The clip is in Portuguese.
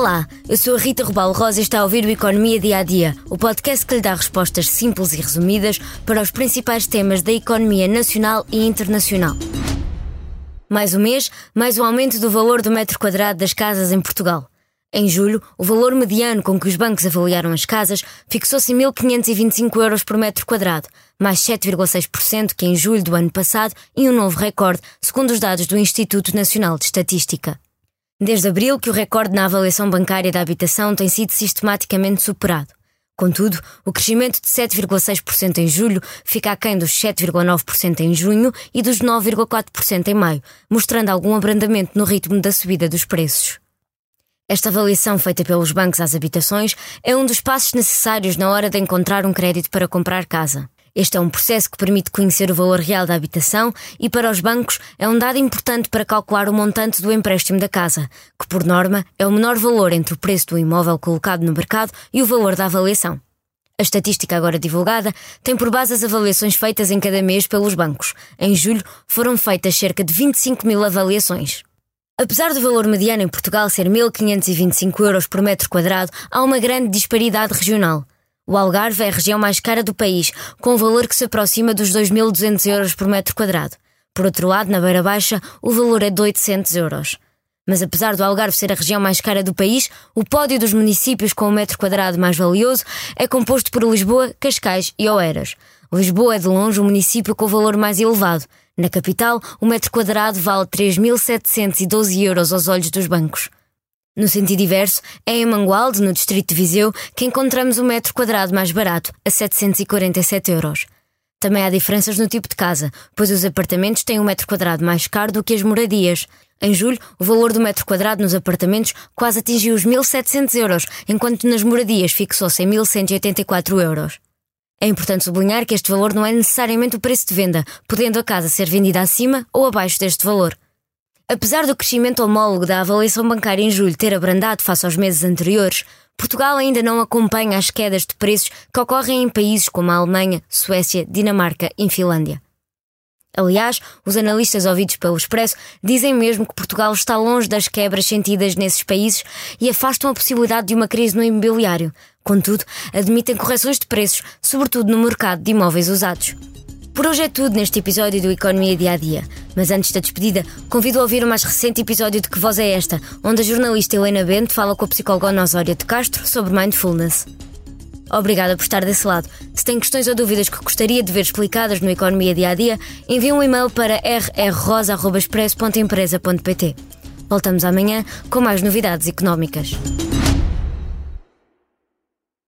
Olá, eu sou a Rita Rubal Rosa e está a ouvir o Economia Dia a Dia, o podcast que lhe dá respostas simples e resumidas para os principais temas da economia nacional e internacional. Mais um mês, mais um aumento do valor do metro quadrado das casas em Portugal. Em julho, o valor mediano com que os bancos avaliaram as casas fixou-se em 1.525 euros por metro quadrado, mais 7,6% que em julho do ano passado e um novo recorde, segundo os dados do Instituto Nacional de Estatística. Desde abril que o recorde na avaliação bancária da habitação tem sido sistematicamente superado. Contudo, o crescimento de 7,6% em julho fica aquém dos 7,9% em junho e dos 9,4% em maio, mostrando algum abrandamento no ritmo da subida dos preços. Esta avaliação feita pelos bancos às habitações é um dos passos necessários na hora de encontrar um crédito para comprar casa. Este é um processo que permite conhecer o valor real da habitação e, para os bancos, é um dado importante para calcular o montante do empréstimo da casa, que, por norma, é o menor valor entre o preço do imóvel colocado no mercado e o valor da avaliação. A estatística agora divulgada tem por base as avaliações feitas em cada mês pelos bancos. Em julho foram feitas cerca de 25 mil avaliações. Apesar do valor mediano em Portugal ser 1.525 euros por metro quadrado, há uma grande disparidade regional. O Algarve é a região mais cara do país, com um valor que se aproxima dos 2.200 euros por metro quadrado. Por outro lado, na Beira Baixa, o valor é de 800 euros. Mas apesar do Algarve ser a região mais cara do país, o pódio dos municípios com o metro quadrado mais valioso é composto por Lisboa, Cascais e Oeiras. Lisboa é de longe o município com o valor mais elevado. Na capital, o metro quadrado vale 3.712 euros aos olhos dos bancos. No sentido inverso, é em Mangualde, no distrito de Viseu, que encontramos o metro quadrado mais barato, a 747 euros. Também há diferenças no tipo de casa, pois os apartamentos têm um metro quadrado mais caro do que as moradias. Em julho, o valor do metro quadrado nos apartamentos quase atingiu os 1.700 euros, enquanto nas moradias fixou-se em 1.184 euros. É importante sublinhar que este valor não é necessariamente o preço de venda, podendo a casa ser vendida acima ou abaixo deste valor. Apesar do crescimento homólogo da avaliação bancária em julho ter abrandado face aos meses anteriores, Portugal ainda não acompanha as quedas de preços que ocorrem em países como a Alemanha, Suécia, Dinamarca e Finlândia. Aliás, os analistas ouvidos pelo Expresso dizem mesmo que Portugal está longe das quebras sentidas nesses países e afastam a possibilidade de uma crise no imobiliário. Contudo, admitem correções de preços, sobretudo no mercado de imóveis usados. Por hoje é tudo neste episódio do Economia Dia a Dia. Mas antes da despedida, convido a ouvir o mais recente episódio de Que Voz é Esta, onde a jornalista Helena Bento fala com a psicóloga Osória de Castro sobre mindfulness. Obrigada por estar desse lado. Se tem questões ou dúvidas que gostaria de ver explicadas no Economia Dia a Dia, envie um e-mail para rrrosa.expresso.empresa.pt. Voltamos amanhã com mais novidades económicas.